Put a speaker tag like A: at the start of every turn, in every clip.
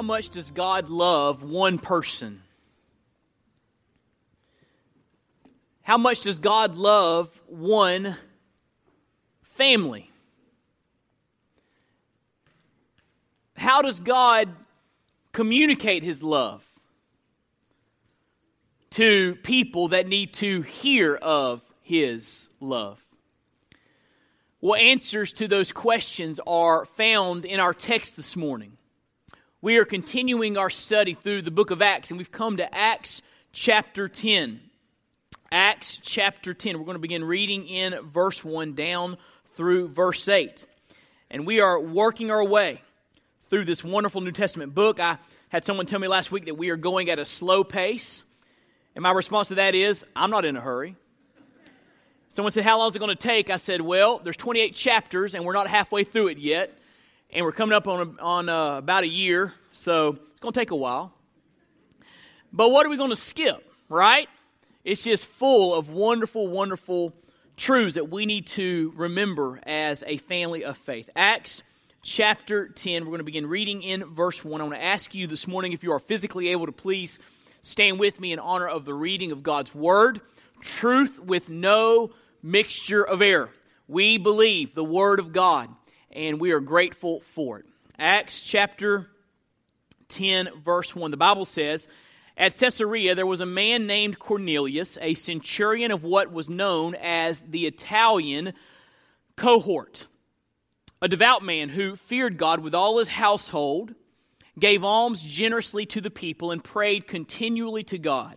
A: How much does God love one person? How much does God love one family? How does God communicate his love to people that need to hear of his love? Well, answers to those questions are found in our text this morning. We are continuing our study through the book of Acts, and we've come to Acts chapter 10. Acts chapter 10. We're going to begin reading in verse 1 down through verse 8. And we are working our way through this wonderful New Testament book. I had someone tell me last week that we are going at a slow pace. And my response to that is, I'm not in a hurry. Someone said, How long is it going to take? I said, Well, there's 28 chapters, and we're not halfway through it yet. And we're coming up on, on uh, about a year, so it's going to take a while. But what are we going to skip, right? It's just full of wonderful, wonderful truths that we need to remember as a family of faith. Acts chapter 10, we're going to begin reading in verse 1. I want to ask you this morning if you are physically able to please stand with me in honor of the reading of God's word. Truth with no mixture of error. We believe the Word of God, and we are grateful for it. Acts chapter 10, verse 1. The Bible says, At Caesarea there was a man named Cornelius, a centurion of what was known as the Italian cohort, a devout man who feared God with all his household, gave alms generously to the people, and prayed continually to God.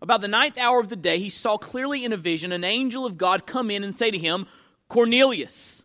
A: About the ninth hour of the day, he saw clearly in a vision an angel of God come in and say to him, Cornelius.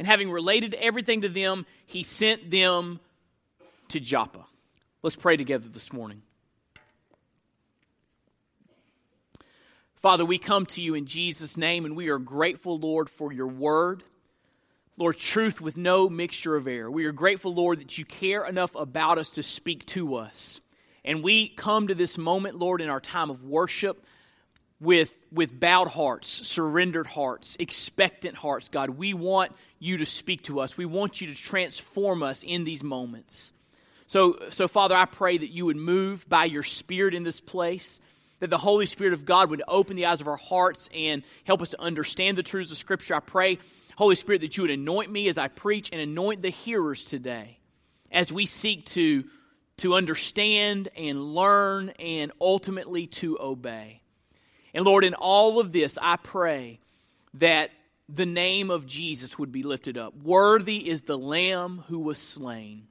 A: And having related everything to them, he sent them to Joppa. Let's pray together this morning. Father, we come to you in Jesus' name, and we are grateful, Lord, for your word. Lord, truth with no mixture of error. We are grateful, Lord, that you care enough about us to speak to us. And we come to this moment, Lord, in our time of worship with, with bowed hearts, surrendered hearts, expectant hearts, God. We want you to speak to us. We want you to transform us in these moments. So, so, Father, I pray that you would move by your Spirit in this place, that the Holy Spirit of God would open the eyes of our hearts and help us to understand the truths of Scripture. I pray, Holy Spirit, that you would anoint me as I preach and anoint the hearers today as we seek to, to understand and learn and ultimately to obey. And Lord, in all of this, I pray that the name of Jesus would be lifted up. Worthy is the Lamb who was slain,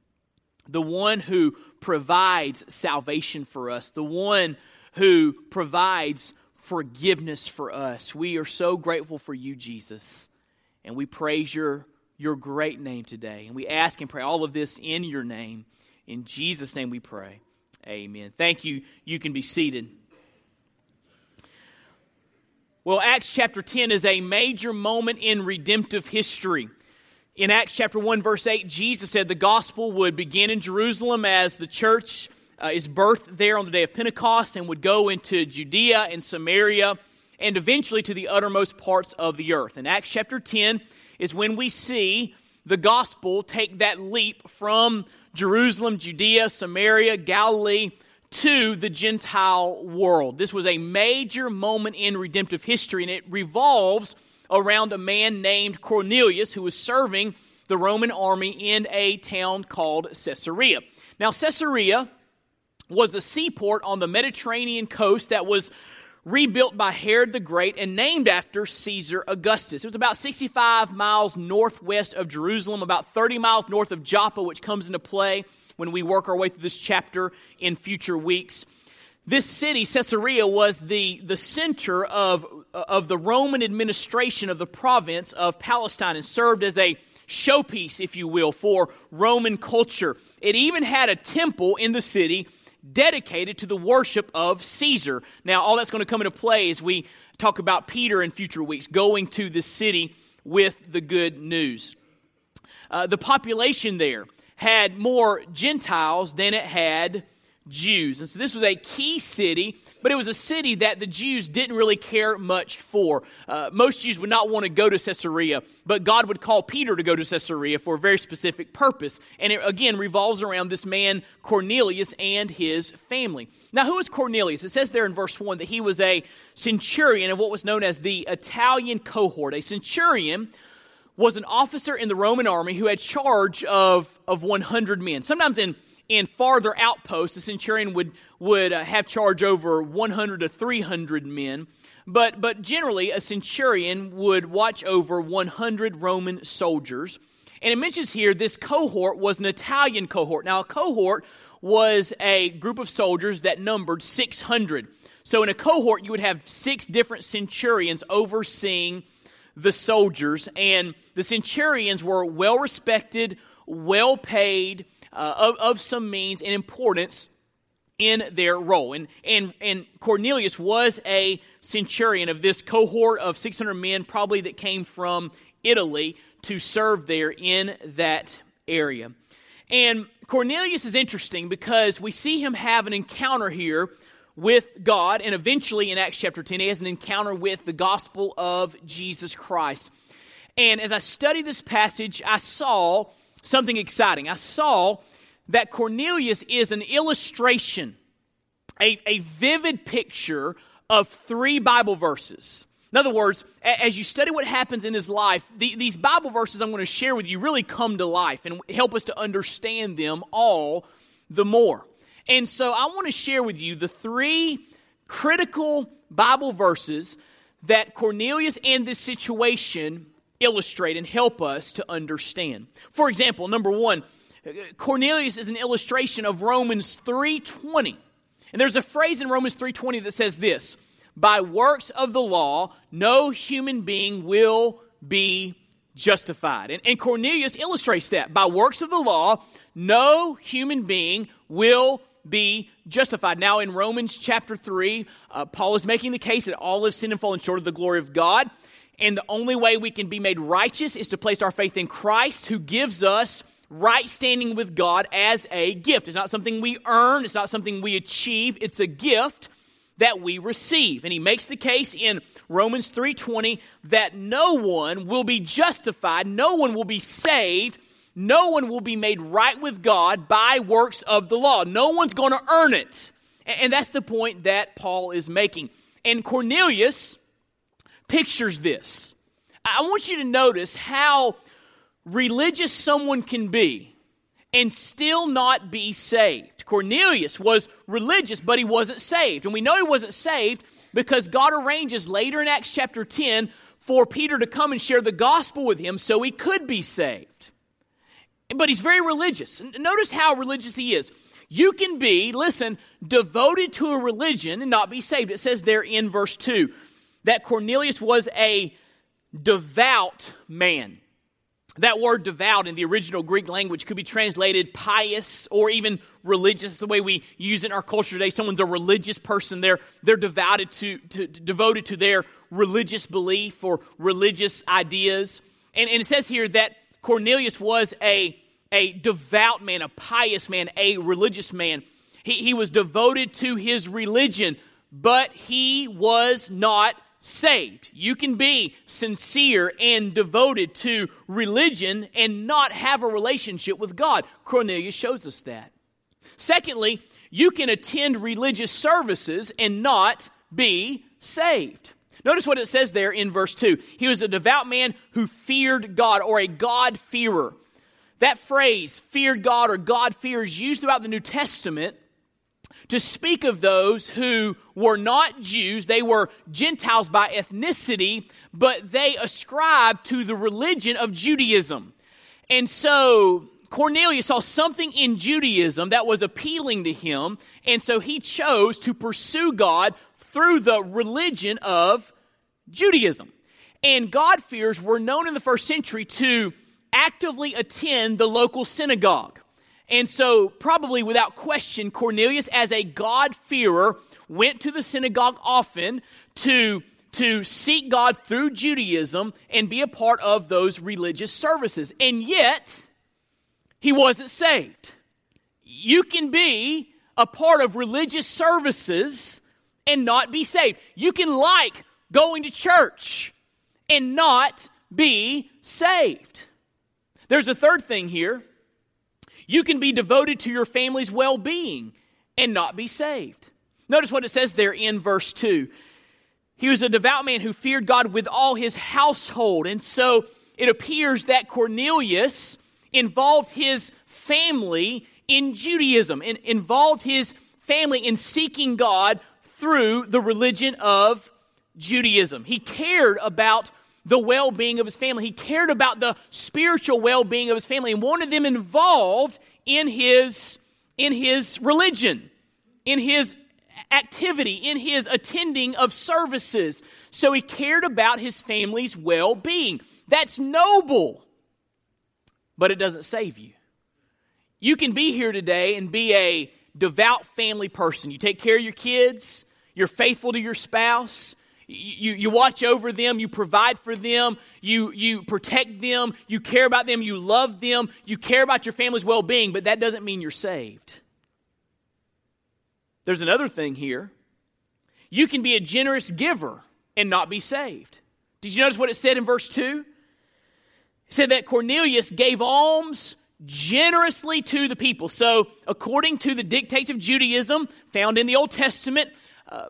A: the one who provides salvation for us, the one who provides forgiveness for us. We are so grateful for you, Jesus, and we praise your, your great name today. And we ask and pray all of this in your name. In Jesus' name we pray. Amen. Thank you. You can be seated. Well, Acts chapter 10 is a major moment in redemptive history. In Acts chapter 1, verse 8, Jesus said the gospel would begin in Jerusalem as the church uh, is birthed there on the day of Pentecost and would go into Judea and Samaria and eventually to the uttermost parts of the earth. In Acts chapter 10 is when we see the gospel take that leap from Jerusalem, Judea, Samaria, Galilee to the Gentile world. This was a major moment in redemptive history, and it revolves around a man named Cornelius who was serving the Roman army in a town called Caesarea. Now, Caesarea was a seaport on the Mediterranean coast that was rebuilt by Herod the Great and named after Caesar Augustus. It was about 65 miles northwest of Jerusalem, about 30 miles north of Joppa, which comes into play when we work our way through this chapter in future weeks. This city, Caesarea, was the, the center of, of the Roman administration of the province of Palestine and served as a showpiece, if you will, for Roman culture. It even had a temple in the city dedicated to the worship of Caesar. Now, all that's going to come into play as we talk about Peter in future weeks going to the city with the good news. Uh, the population there had more Gentiles than it had Jews. And so this was a key city, but it was a city that the Jews didn't really care much for. Uh, most Jews would not want to go to Caesarea, but God would call Peter to go to Caesarea for a very specific purpose. And it again revolves around this man Cornelius and his family. Now, who is Cornelius? It says there in verse 1 that he was a centurion of what was known as the Italian cohort. A centurion was an officer in the Roman army who had charge of, of 100 men. Sometimes in in farther outposts, the centurion would, would uh, have charge over 100 to 300 men. But, but generally, a centurion would watch over 100 Roman soldiers. And it mentions here this cohort was an Italian cohort. Now, a cohort was a group of soldiers that numbered 600. So, in a cohort, you would have six different centurions overseeing the soldiers. And the centurions were well respected, well paid, uh, of, of some means and importance in their role. And, and, and Cornelius was a centurion of this cohort of 600 men, probably that came from Italy to serve there in that area. And Cornelius is interesting because we see him have an encounter here with God, and eventually in Acts chapter 10, he has an encounter with the gospel of Jesus Christ. And as I studied this passage, I saw something exciting. I saw that Cornelius is an illustration, a, a vivid picture of three Bible verses. In other words, as you study what happens in his life, the, these Bible verses I'm going to share with you really come to life and help us to understand them all the more. And so I want to share with you the three critical Bible verses that Cornelius and this situation illustrate and help us to understand. For example, number one, Cornelius is an illustration of Romans 3:20. And there's a phrase in Romans 3:20 that says this, by works of the law no human being will be justified. And, and Cornelius illustrates that. By works of the law no human being will be justified. Now, in Romans chapter 3, uh, Paul is making the case that all have sinned and fallen short of the glory of God. And the only way we can be made righteous is to place our faith in Christ, who gives us right standing with God as a gift. It's not something we earn, it's not something we achieve, it's a gift that we receive. And he makes the case in Romans 3:20 that no one will be justified, no one will be saved, no one will be made right with God by works of the law. No one's going to earn it. And that's the point that Paul is making. And Cornelius pictures this. I want you to notice how religious someone can be and still not be saved. Cornelius was religious, but he wasn't saved. And we know he wasn't saved because God arranges later in Acts chapter 10 for Peter to come and share the gospel with him so he could be saved. But he's very religious. Notice how religious he is. You can be, listen, devoted to a religion and not be saved. It says there in verse 2 that Cornelius was a devout man. That word devout in the original Greek language could be translated pious or even religious, the way we use it in our culture today. Someone's a religious person. They're, they're devoted to, to, devoted to their religious belief or religious ideas. And, and it says here that Cornelius was a, a devout man, a pious man, a religious man. He, he was devoted to his religion, but he was not saved. You can be sincere and devoted to religion and not have a relationship with God. Cornelius shows us that. Secondly, you can attend religious services and not be saved. Notice what it says there in verse 2. He was a devout man who feared God or a God-fearer. That phrase, feared God or God fear, is used throughout the New Testament to speak of those who were not Jews. They were Gentiles by ethnicity, but they ascribed to the religion of Judaism. And so Cornelius saw something in Judaism that was appealing to him, and so he chose to pursue God through the religion of Judaism. And God-fearers were known in the first century to actively attend the local synagogue. And so, probably without question, Cornelius, as a God-fearer, went to the synagogue often to, to seek God through Judaism and be a part of those religious services. And yet, he wasn't saved. You can be a part of religious services and not be saved. You can like going to church and not be saved. There's a third thing here. You can be devoted to your family's well being and not be saved. Notice what it says there in verse 2. He was a devout man who feared God with all his household. And so it appears that Cornelius involved his family in Judaism and involved his family in seeking God through the religion of Judaism. He cared about the well being of his family. He cared about the spiritual well being of his family and wanted them involved in his, in his religion, in his activity, in his attending of services. So he cared about his family's well being. That's noble, but it doesn't save you. You can be here today and be a devout family person. You take care of your kids, you're faithful to your spouse, you, you watch over them, you provide for them, you, you protect them, you care about them, you love them, you care about your family's well being, but that doesn't mean you're saved. There's another thing here. You can be a generous giver and not be saved. Did you notice what it said in verse 2? It said that Cornelius gave alms generously to the people. So, according to the dictates of Judaism found in the Old Testament, uh,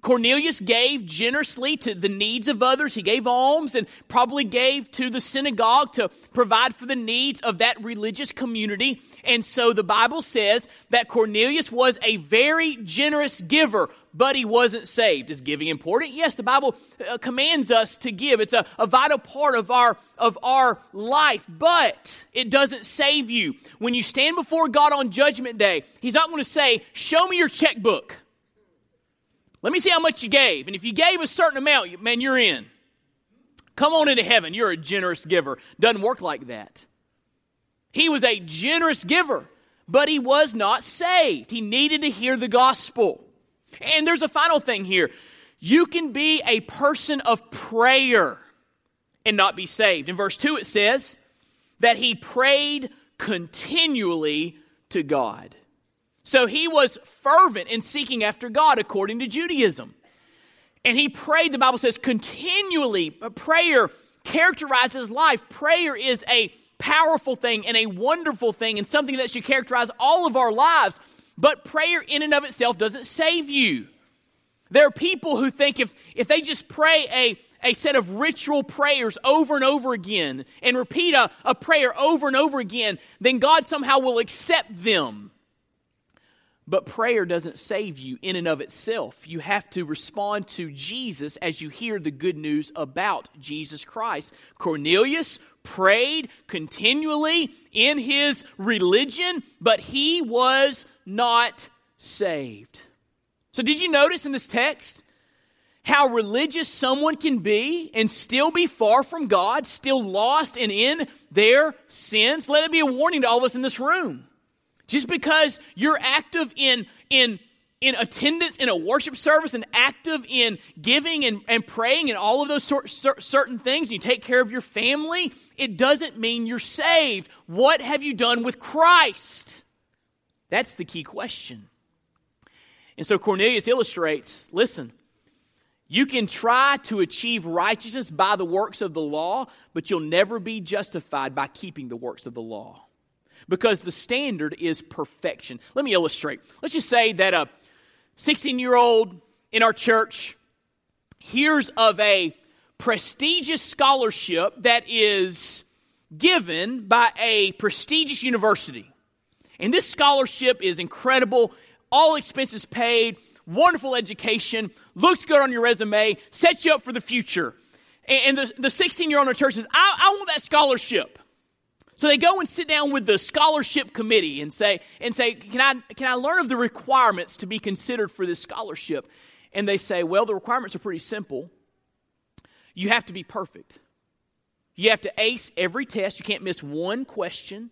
A: Cornelius gave generously to the needs of others. He gave alms and probably gave to the synagogue to provide for the needs of that religious community. And so the Bible says that Cornelius was a very generous giver, but he wasn't saved. Is giving important? Yes, the Bible uh, commands us to give. It's a, a vital part of our, of our life, but it doesn't save you. When you stand before God on Judgment Day, He's not going to say, Show me your checkbook. Let me see how much you gave. And if you gave a certain amount, man, you're in. Come on into heaven. You're a generous giver. Doesn't work like that. He was a generous giver, but he was not saved. He needed to hear the gospel. And there's a final thing here. You can be a person of prayer and not be saved. In verse 2, it says that he prayed continually to God. So he was fervent in seeking after God according to Judaism. And he prayed, the Bible says, continually. Prayer characterizes life. Prayer is a powerful thing and a wonderful thing and something that should characterize all of our lives. But prayer in and of itself doesn't save you. There are people who think if, if they just pray a, a set of ritual prayers over and over again and repeat a, a prayer over and over again, then God somehow will accept them. But prayer doesn't save you in and of itself. You have to respond to Jesus as you hear the good news about Jesus Christ. Cornelius prayed continually in his religion, but he was not saved. So, did you notice in this text how religious someone can be and still be far from God, still lost and in their sins? Let it be a warning to all of us in this room. Just because you're active in, in, in attendance in a worship service and active in giving and, and praying and all of those sort, certain things, and you take care of your family, it doesn't mean you're saved. What have you done with Christ? That's the key question. And so Cornelius illustrates listen, you can try to achieve righteousness by the works of the law, but you'll never be justified by keeping the works of the law because the standard is perfection. Let me illustrate. Let's just say that a 16 year old in our church hears of a prestigious scholarship that is given by a prestigious university. And this scholarship is incredible, all expenses paid, wonderful education, looks good on your resume, sets you up for the future. And the 16 year old in our church says, I, I want that scholarship. So they go and sit down with the scholarship committee and say, and say can, I, can I learn of the requirements to be considered for this scholarship? And they say, Well, the requirements are pretty simple. You have to be perfect. You have to ace every test. You can't miss one question.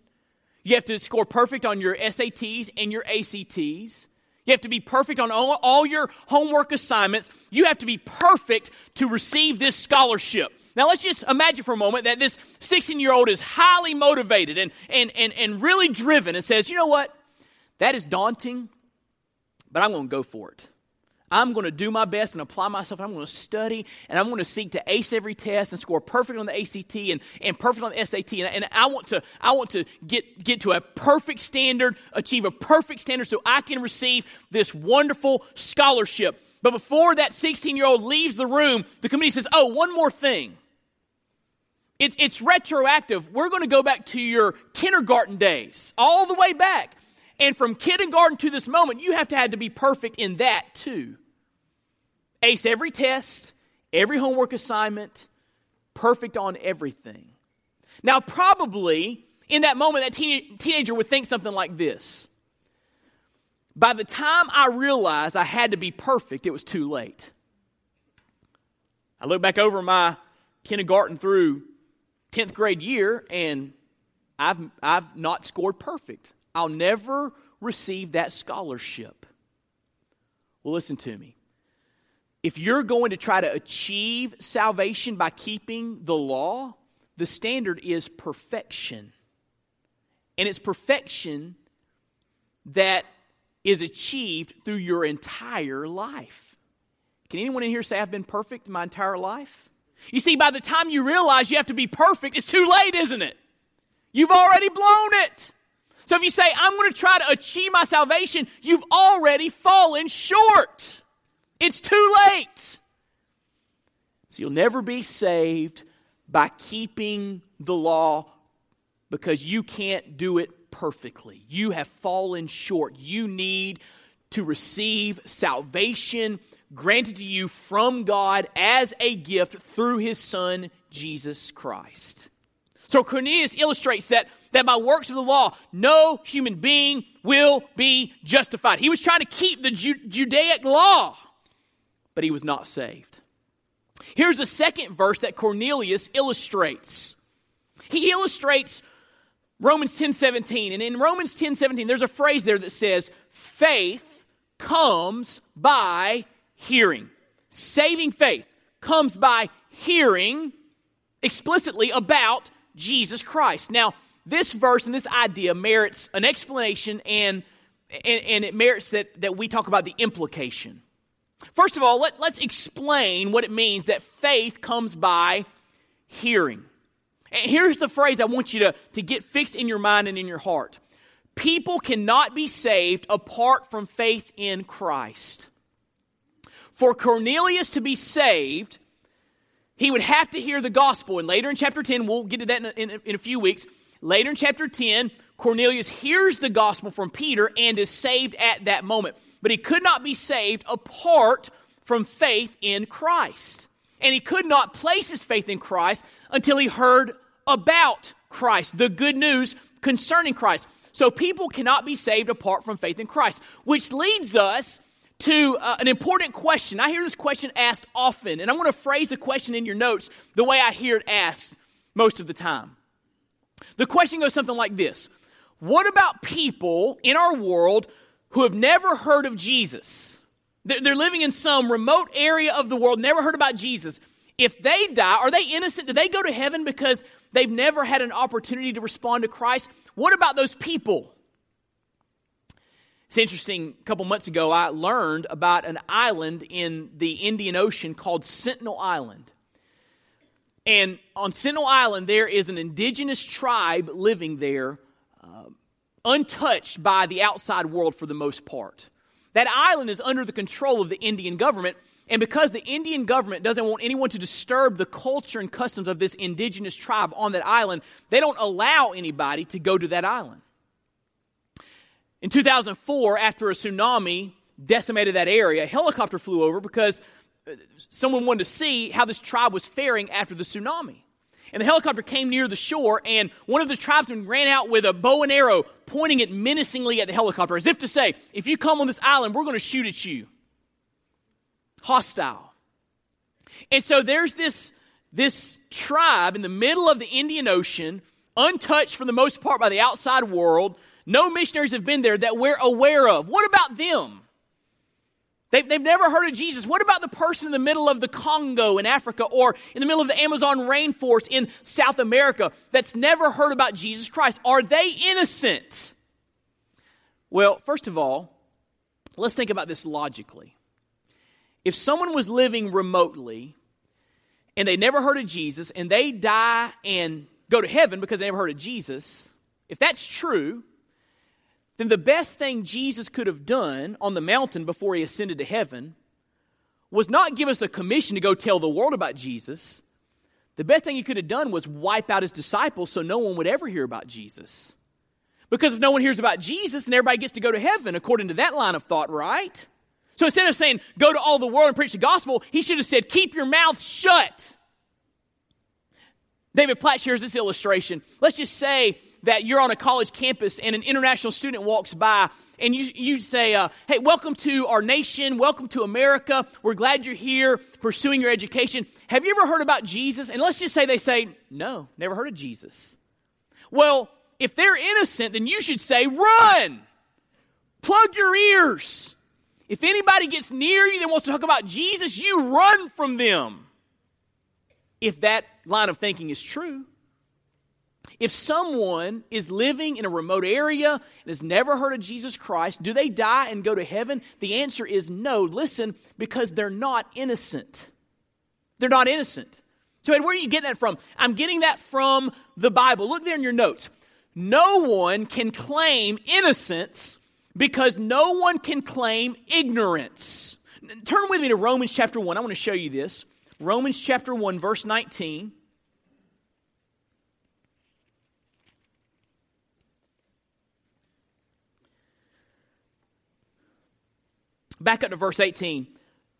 A: You have to score perfect on your SATs and your ACTs. You have to be perfect on all, all, your homework assignments. You have to be perfect to receive this scholarship. Now, let's just imagine for a moment that this 16 year old is highly motivated and, and, and, and really driven and says, you know what? That is daunting, but I'm going to go for it. I'm going to do my best and apply myself. I'm going to study and I'm going to seek to ace every test and score perfect on the ACT and, and perfect on the SAT. And, and I want to, I want to get, get to a perfect standard, achieve a perfect standard so I can receive this wonderful scholarship. But before that 16 year old leaves the room, the committee says, Oh, one more thing. It, it's retroactive. We're going to go back to your kindergarten days, all the way back. And from kindergarten to this moment, you have to have to be perfect in that too. Ace every test, every homework assignment, perfect on everything. Now, probably in that moment, that teen- teenager would think something like this. By the time I realized I had to be perfect, it was too late. I look back over my kindergarten through 10th grade year, and I've, I've not scored perfect. I'll never receive that scholarship. Well, listen to me. If you're going to try to achieve salvation by keeping the law, the standard is perfection. And it's perfection that is achieved through your entire life. Can anyone in here say, I've been perfect my entire life? You see, by the time you realize you have to be perfect, it's too late, isn't it? You've already blown it. So if you say, I'm going to try to achieve my salvation, you've already fallen short. It's too late. So you'll never be saved by keeping the law because you can't do it perfectly. You have fallen short. You need to receive salvation granted to you from God as a gift through his Son, Jesus Christ. So Cornelius illustrates that, that by works of the law, no human being will be justified. He was trying to keep the Ju- Judaic law, but he was not saved. Here's a second verse that Cornelius illustrates. He illustrates Romans 10 17. And in Romans 10 17, there's a phrase there that says, faith comes by hearing. Saving faith comes by hearing explicitly about Jesus Christ. Now, this verse and this idea merits an explanation and, and, and, it merits that, that we talk about the implication. First of all, let, let's explain what it means that faith comes by hearing. And here's the phrase I want you to, to get fixed in your mind and in your heart people cannot be saved apart from faith in Christ. For Cornelius to be saved, he would have to hear the gospel. And later in chapter 10, we'll get to that in, in, in, a few weeks. Later in chapter 10, Cornelius hears the gospel from Peter and is saved at that moment. But he could not be saved apart from faith in Christ. And he could not place his faith in Christ until he heard about Christ, the good news concerning Christ. So people cannot be saved apart from faith in Christ, which leads us to uh, an important question. I hear this question asked often, and I'm going to phrase the question in your notes the way I hear it asked most of the time. The question goes something like this What about people in our world who have never heard of Jesus? They're, they're living in some remote area of the world, never heard about Jesus. If they die, are they innocent? Do they go to heaven because they've never had an opportunity to respond to Christ? What about those people? It's interesting, a couple months ago, I learned about an island in the Indian Ocean called Sentinel Island. And on Sentinel Island, there is an indigenous tribe living there, uh, untouched by the outside world for the most part. That island is under the control of the Indian government, and because the Indian government doesn't want anyone to disturb the culture and customs of this indigenous tribe on that island, they don't allow anybody to go to that island. In 2004, after a tsunami decimated that area, a helicopter flew over because uh, someone wanted to see how this tribe was faring after the tsunami. And the helicopter came near the shore, and one of the tribesmen ran out with a bow and arrow, pointing it menacingly at the helicopter, as if to say, If you come on this island, we're going to shoot at you. Hostile. And so there's this, this tribe in the middle of the Indian Ocean untouched for the most part by the outside world. No missionaries have been there that we're aware of. What about them? They've, they've never heard of Jesus. What about the person in the middle of the Congo in Africa or in the middle of the Amazon rainforest in South America that's never heard about Jesus Christ? Are they innocent? Well, first of all, let's think about this logically. If someone was living remotely and they never heard of Jesus and they die and go to heaven because they never heard of Jesus, if that's true, then the best thing Jesus could have done on the mountain before he ascended to heaven was not give us a commission to go tell the world about Jesus. The best thing he could have done was wipe out his disciples so no one would ever hear about Jesus. Because if no one hears about Jesus, then everybody gets to go to heaven, according to that line of thought, right? So instead of saying, go to all the world and preach the gospel, he should have said, keep your mouth shut. David Platt shares this illustration. Let's just say that you're on a college campus and an international student walks by and you, you say, uh, Hey, welcome to our nation. Welcome to America. We're glad you're here pursuing your education. Have you ever heard about Jesus? And let's just say they say, No, never heard of Jesus. Well, if they're innocent, then you should say, Run! Plug your ears. If anybody gets near you that wants to talk about Jesus, you run from them if that line of thinking is true. If someone is living in a remote area and has never heard of Jesus Christ, do they die and go to heaven? The answer is no. Listen, because they're not innocent. They're not innocent. So, Ed, where are you getting that from? I'm getting that from the Bible. Look there in your notes. No one can claim innocence because no one can claim ignorance. Turn with me to Romans chapter 1. I want to show you this. Romans chapter 1, verse 19. Back up to verse 18.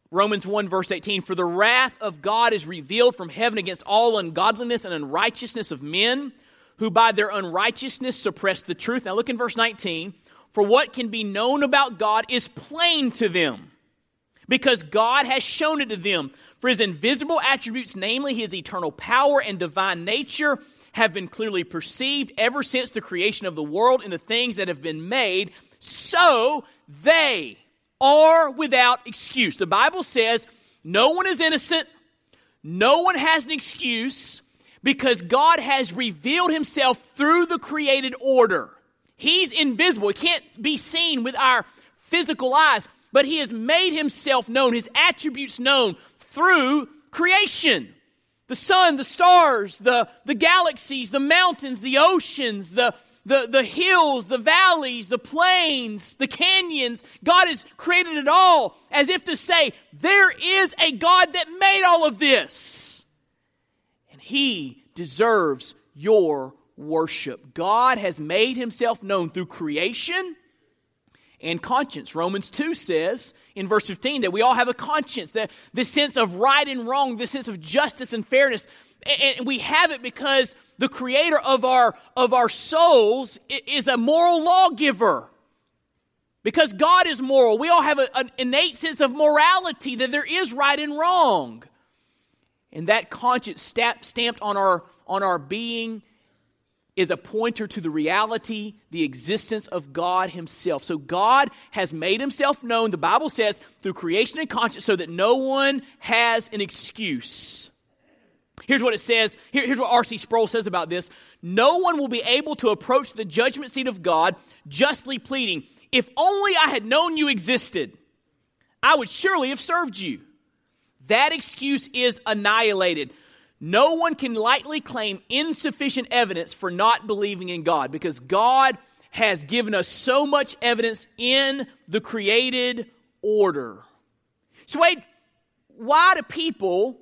A: Romans 1, verse 18. For the wrath of God is revealed from heaven against all ungodliness and unrighteousness of men who by their unrighteousness suppress the truth. Now look in verse 19. For what can be known about God is plain to them, because God has shown it to them. For his invisible attributes, namely his eternal power and divine nature, have been clearly perceived ever since the creation of the world in the things that have been made, so they are without excuse. The Bible says no one is innocent, no one has an excuse, because God has revealed himself through the created order. He's invisible, he can't be seen with our physical eyes, but he has made himself known, his attributes known through creation. The sun, the stars, the, the galaxies, the mountains, the oceans, the, the, the hills, the valleys, the plains, the canyons. God has created it all as if to say, there is a God that made all of this. And He deserves your worship. God has made Himself known through creation and conscience. Romans 2 says in verse 15 that we all have a conscience, that this sense of right and wrong, this sense of justice and fairness. And we have it because the creator of our, of our souls is a moral lawgiver. Because God is moral. We all have a, an innate sense of morality that there is right and wrong. And that conscience stamped on our, on our being is a pointer to the reality, the existence of God Himself. So God has made Himself known, the Bible says, through creation and conscience, so that no one has an excuse. Here's what it says. Here, here's what R.C. Sproul says about this. No one will be able to approach the judgment seat of God justly pleading, If only I had known you existed, I would surely have served you. That excuse is annihilated. No one can lightly claim insufficient evidence for not believing in God because God has given us so much evidence in the created order. So, wait, why do people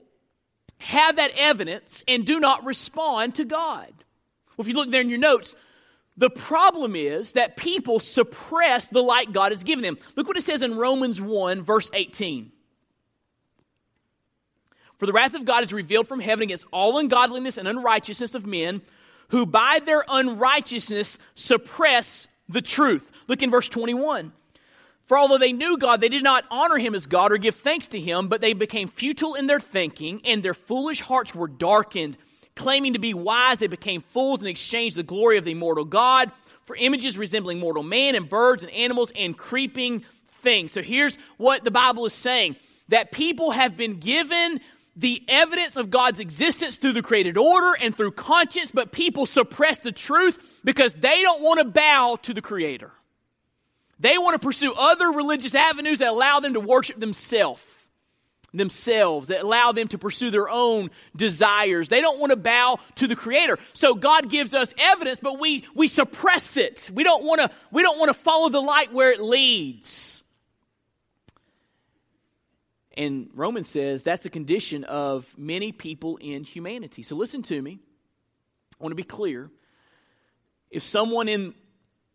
A: have that evidence and do not respond to God? Well, if you look there in your notes, the problem is that people suppress the light God has given them. Look what it says in Romans 1, verse 18. For the wrath of God is revealed from heaven against all ungodliness and unrighteousness of men who by their unrighteousness suppress the truth. Look in verse 21. For although they knew God, they did not honor him as God or give thanks to him, but they became futile in their thinking, and their foolish hearts were darkened. Claiming to be wise, they became fools and exchanged the glory of the immortal God for images resembling mortal man and birds and animals and creeping things. So here's what the Bible is saying that people have been given the evidence of God's existence through the created order and through conscience, but people suppress the truth because they don't want to bow to the Creator. They want to pursue other religious avenues that allow them to worship themselves themselves, that allow them to pursue their own desires. They don't want to bow to the Creator. So God gives us evidence, but we, we suppress it. We don't want to, we don't want to follow the light where it leads. And Romans says that's the condition of many people in humanity. So listen to me. I want to be clear. If someone in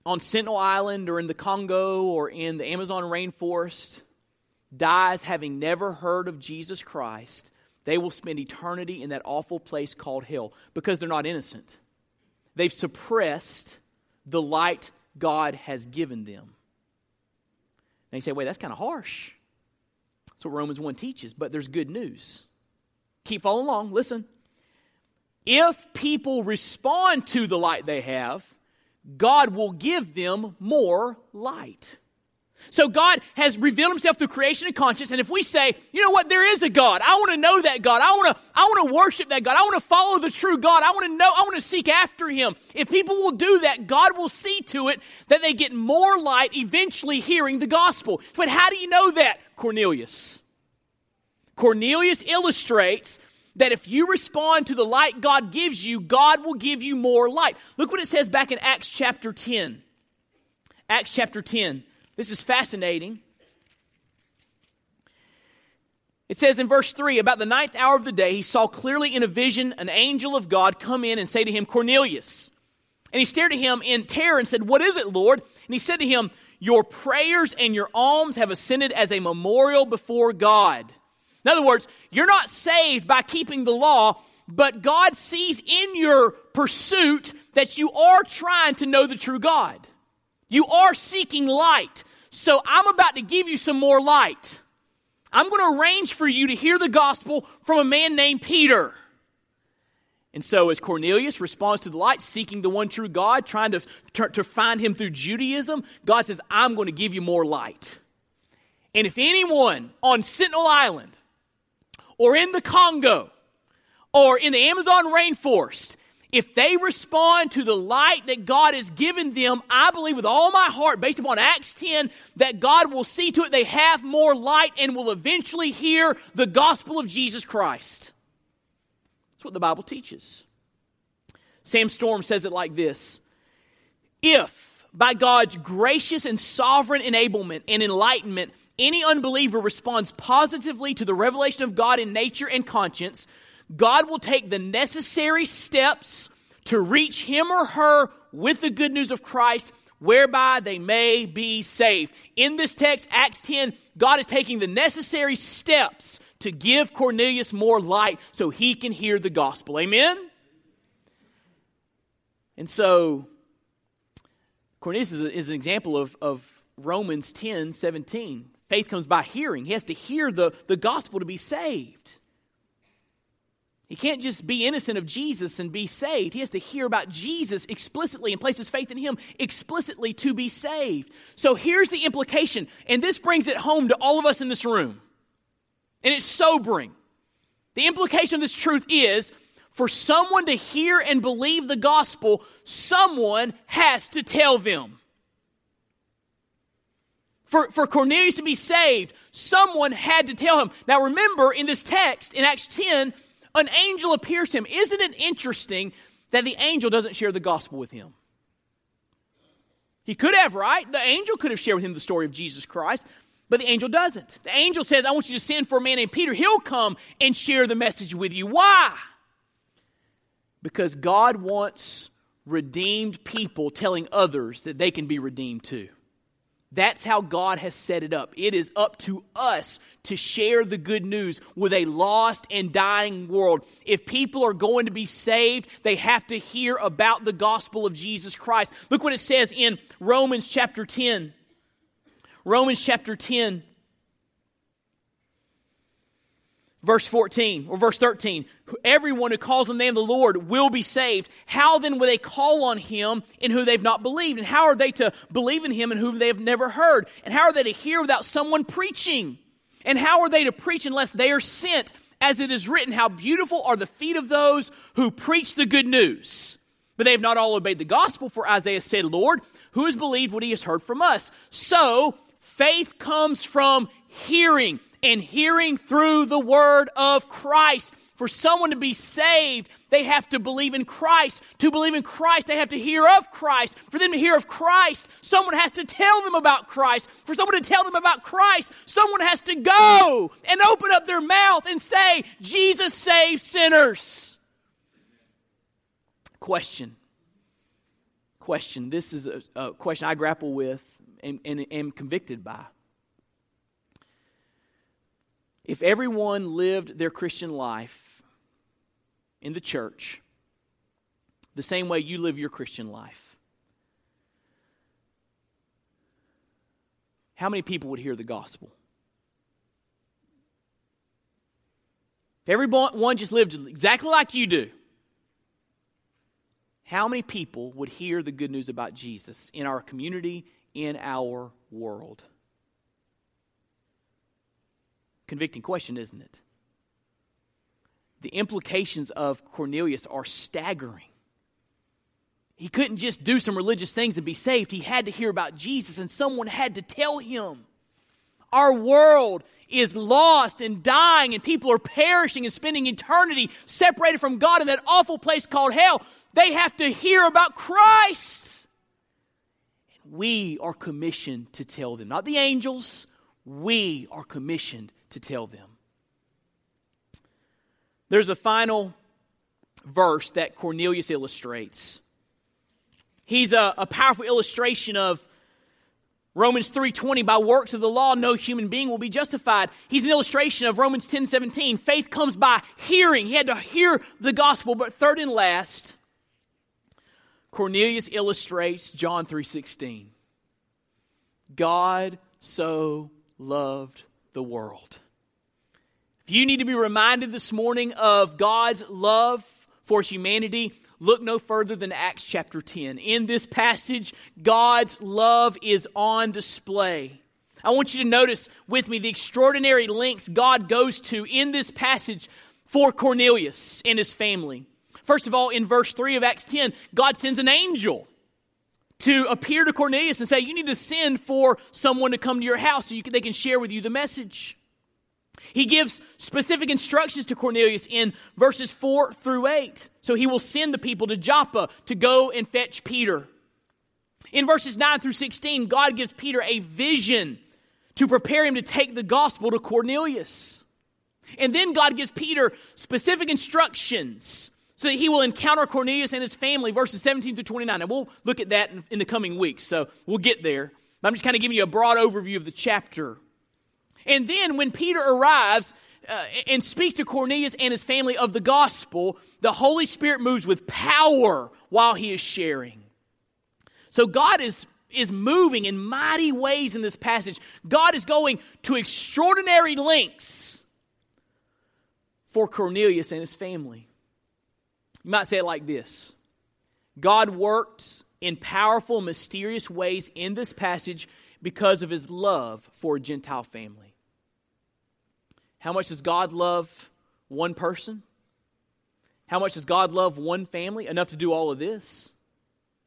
A: on Sentinel Island or in the Congo or in the Amazon rainforest dies having never heard of Jesus Christ, they will spend eternity in that awful place called hell because they're not innocent. They've suppressed the light God has given them. Now you say, wait, that's kind of harsh. That's what Romans 1 teaches, but there's good news. Keep following along. Listen. If people respond to the light they have, God will give them more light. So God has revealed himself through creation and conscience. And if we say, you know what, there is a God. I want to know that God. I want to, I want to worship that God. I want to follow the true God. I want to know, I want to seek after him. If people will do that, God will see to it that they get more light eventually hearing the gospel. But how do you know that? Cornelius. Cornelius illustrates that if you respond to the light God gives you, God will give you more light. Look what it says back in Acts chapter 10. Acts chapter 10. This is fascinating. It says in verse 3 About the ninth hour of the day, he saw clearly in a vision an angel of God come in and say to him, Cornelius. And he stared at him in terror and said, What is it, Lord? And he said to him, Your prayers and your alms have ascended as a memorial before God. In other words, you're not saved by keeping the law, but God sees in your pursuit that you are trying to know the true God. You are seeking light. So I'm about to give you some more light. I'm going to arrange for you to hear the gospel from a man named Peter. And so, as Cornelius responds to the light, seeking the one true God, trying to, to, to find him through Judaism, God says, I'm going to give you more light. And if anyone on Sentinel Island or in the Congo or in the Amazon rainforest if they respond to the light that God has given them, I believe with all my heart, based upon Acts 10, that God will see to it they have more light and will eventually hear the gospel of Jesus Christ. That's what the Bible teaches. Sam Storm says it like this If, by God's gracious and sovereign enablement and enlightenment, any unbeliever responds positively to the revelation of God in nature and conscience, God will take the necessary steps to reach him or her with the good news of Christ, whereby they may be saved. In this text, Acts 10, God is taking the necessary steps to give Cornelius more light so he can hear the gospel. Amen? And so, Cornelius is, an example of, of Romans 10 17. Faith comes by hearing. He has to hear the, the gospel to be saved. He can't just be innocent of Jesus and be saved. He has to hear about Jesus explicitly and place his faith in him explicitly to be saved. So here's the implication, and this brings it home to all of us in this room. And it's sobering. The implication of this truth is for someone to hear and believe the gospel, someone has to tell them. For, for Cornelius to be saved, someone had to tell him. Now remember, in this text, in Acts 10, an angel appears to him. Isn't it interesting that the angel doesn't share the gospel with him? He could have, right? The angel could have shared with him the story of Jesus Christ, but the angel doesn't. The angel says, I want you to send for a man named Peter. He'll come and share the message with you. Why? Because God wants redeemed people telling others that they can be redeemed too. That's how God has set it up. It is up to us to share the good news with a lost and dying world. If people are going to be saved, they have to hear about the gospel of Jesus Christ. Look what it says in Romans chapter 10. Romans chapter 10. Verse 14 or verse 13 everyone who calls on the name of the Lord will be saved. How then will they call on him in whom they've not believed? And how are they to believe in him in whom they have never heard? And how are they to hear without someone preaching? And how are they to preach unless they are sent? As it is written, how beautiful are the feet of those who preach the good news. But they have not all obeyed the gospel, for Isaiah said, Lord, who has believed what he has heard from us? So faith comes from hearing and hearing through the word of Christ. For someone to be saved, they have to believe in Christ. To believe in Christ, they have to hear of Christ. For them to hear of Christ, someone has to tell them about Christ. For someone to tell them about Christ, someone has to go and open up their mouth and say, Jesus saves sinners. Question. Question. This is a, a question I grapple with and, and am convicted by. If everyone lived their Christian life in the church the same way you live your Christian life, how many people would hear the gospel? If everyone just lived exactly like you do, how many people would hear the good news about Jesus in our community, in our world? Convicting question, isn't it? The implications of Cornelius are staggering. He couldn't just do some religious things and be saved. He had to hear about Jesus, and someone had to tell him. Our world is lost and dying, and people are perishing and spending eternity separated from God in that awful place called hell. They have to hear about Christ. And we are commissioned to tell them, not the angels, we are commissioned to tell them. There's a final verse that Cornelius illustrates. He's a, a powerful illustration of Romans 3:20 by works of the law no human being will be justified. He's an illustration of Romans 10:17. Faith comes by hearing. He had to hear the gospel, but third and last Cornelius illustrates John 3:16. God so loved the world. If you need to be reminded this morning of God's love for humanity, look no further than Acts chapter 10. In this passage, God's love is on display. I want you to notice with me the extraordinary lengths God goes to in this passage for Cornelius and his family. First of all, in verse 3 of Acts 10, God sends an angel to appear to Cornelius and say, You need to send for someone to come to your house so can, they can share with you the message. He gives specific instructions to Cornelius in verses 4 through 8. So he will send the people to Joppa to go and fetch Peter. In verses 9 through 16, God gives Peter a vision to prepare him to take the gospel to Cornelius. And then God gives Peter specific instructions so that he will encounter Cornelius and his family, verses 17 through 29. And we'll look at that in, in the coming weeks, so we'll get there. I'm just kind of giving you a broad overview of the chapter. And then when Peter arrives uh, and speaks to Cornelius and his family of the gospel, the Holy Spirit moves with power while he is sharing. So God is is moving in mighty ways in this passage. God is going to extraordinary lengths for Cornelius and his family. You might say it like this God works in powerful, mysterious ways in this passage because of his love for a Gentile family. How much does God love one person? How much does God love one family? Enough to do all of this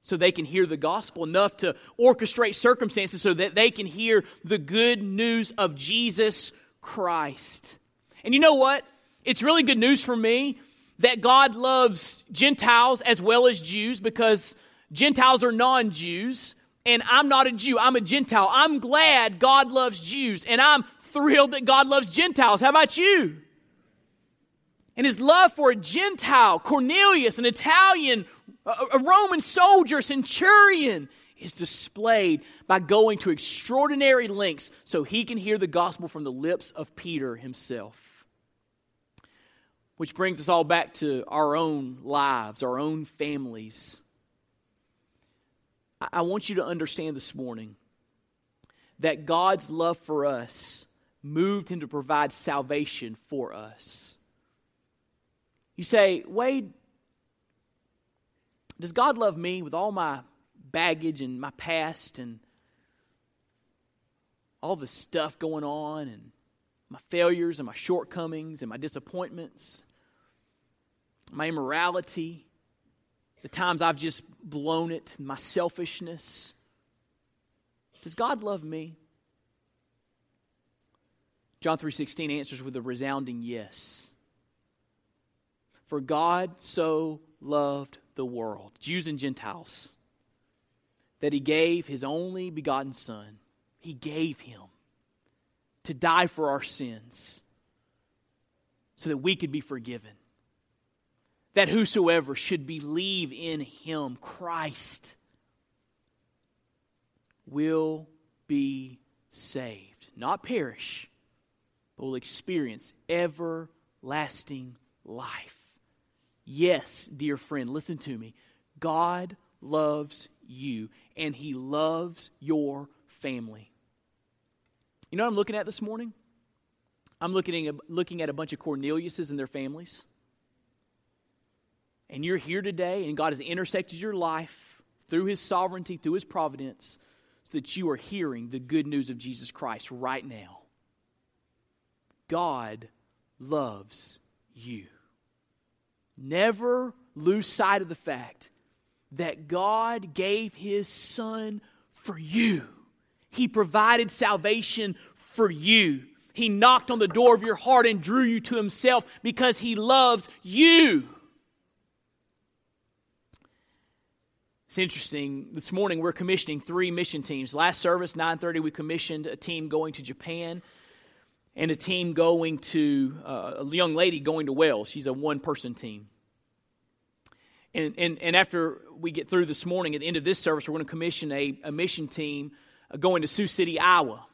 A: so they can hear the gospel, enough to orchestrate circumstances so that they can hear the good news of Jesus Christ. And you know what? It's really good news for me that God loves Gentiles as well as Jews because Gentiles are non Jews, and I'm not a Jew. I'm a Gentile. I'm glad God loves Jews, and I'm thrilled that God loves Gentiles. How about you? And his love for a Gentile, Cornelius, an Italian, a Roman soldier, centurion, is displayed by going to extraordinary lengths so he can hear the gospel from the lips of Peter himself. Which brings us all back to our own lives, our own families. I want you to understand this morning that God's love for us moved him to provide salvation for us. You say, Wade, does God love me with all my baggage and my past and all the stuff going on and my failures and my shortcomings and my disappointments, my immorality, the times I've just blown it, my selfishness? Does God love me? John 3:16 answers with a resounding yes. For God so loved the world, Jews and Gentiles, that he gave his only begotten son. He gave him to die for our sins so that we could be forgiven. That whosoever should believe in him, Christ, will be saved, not perish, but will experience everlasting life. Yes, dear friend, listen to me. God loves you, and He loves your family. You know what I'm looking at this morning? I'm looking at, looking at a bunch of Corneliuses and their families. And you're here today, and God has intersected your life through His sovereignty, through His providence, so that you are hearing the good news of Jesus Christ right now. God loves you. Never lose sight of the fact that God gave His Son for you. He provided salvation for you. He knocked on the door of your heart and drew you to Himself because He loves you. It's interesting. This morning we're commissioning three mission teams. Last service, 9:30, we commissioned a team going to Japan and a team going to uh, a young lady going to Wales. She's a one-person team. And, and, and after we get through this morning, at the end of this service, we're going to commission a, a mission team going to Sioux City, Iowa.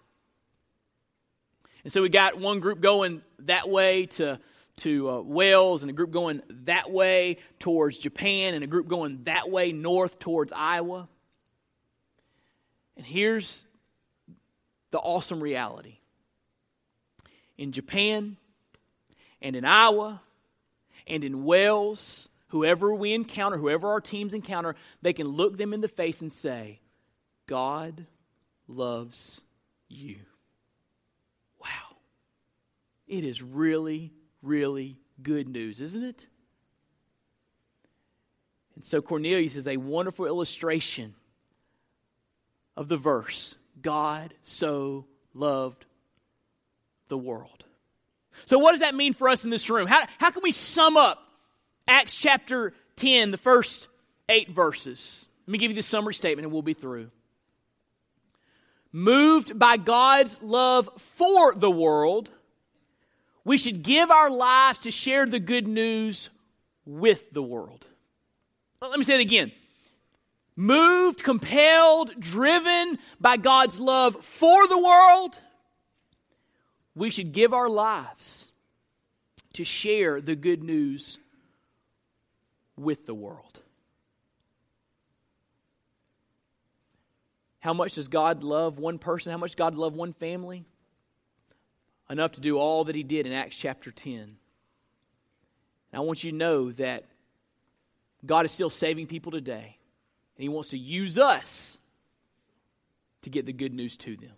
A: And so we got one group going that way to to uh, Wales, and a group going that way towards Japan, and a group going that way north towards Iowa. And here's the awesome reality in Japan, and in Iowa, and in Wales, whoever we encounter, whoever our teams encounter, they can look them in the face and say, God loves you. Wow. It is really really good news, isn't it? And so Cornelius is a wonderful illustration of the verse God so loved the world. So, what does that mean for us in this room? How, how can we sum up Acts chapter 10, the first eight verses? Let me give you the summary statement and we'll be through. Moved by God's love for the world, we should give our lives to share the good news with the world. Let me say it again. Moved, compelled, driven by God's love for the world, we should give our lives to share the good news with the world. How much does God love one person? How much does God love one family? enough to do all that he did in Acts chapter 10. And I want you to know that God is still saving people today, and he wants to use us to get the good news to them.